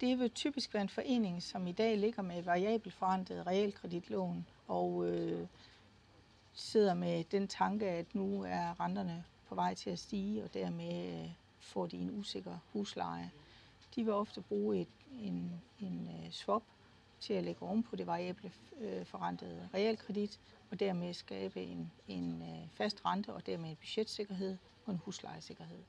Det vil typisk være en forening, som i dag ligger med variabelt forrentet realkreditlån og øh, sidder med den tanke, at nu er renterne på vej til at stige, og dermed øh, får de en usikker husleje. De vil ofte bruge et, en, en øh, swap til at lægge oven på det variable øh, forrentede realkredit, og dermed skabe en, en øh, fast rente og dermed en budgetsikkerhed og en huslejesikkerhed.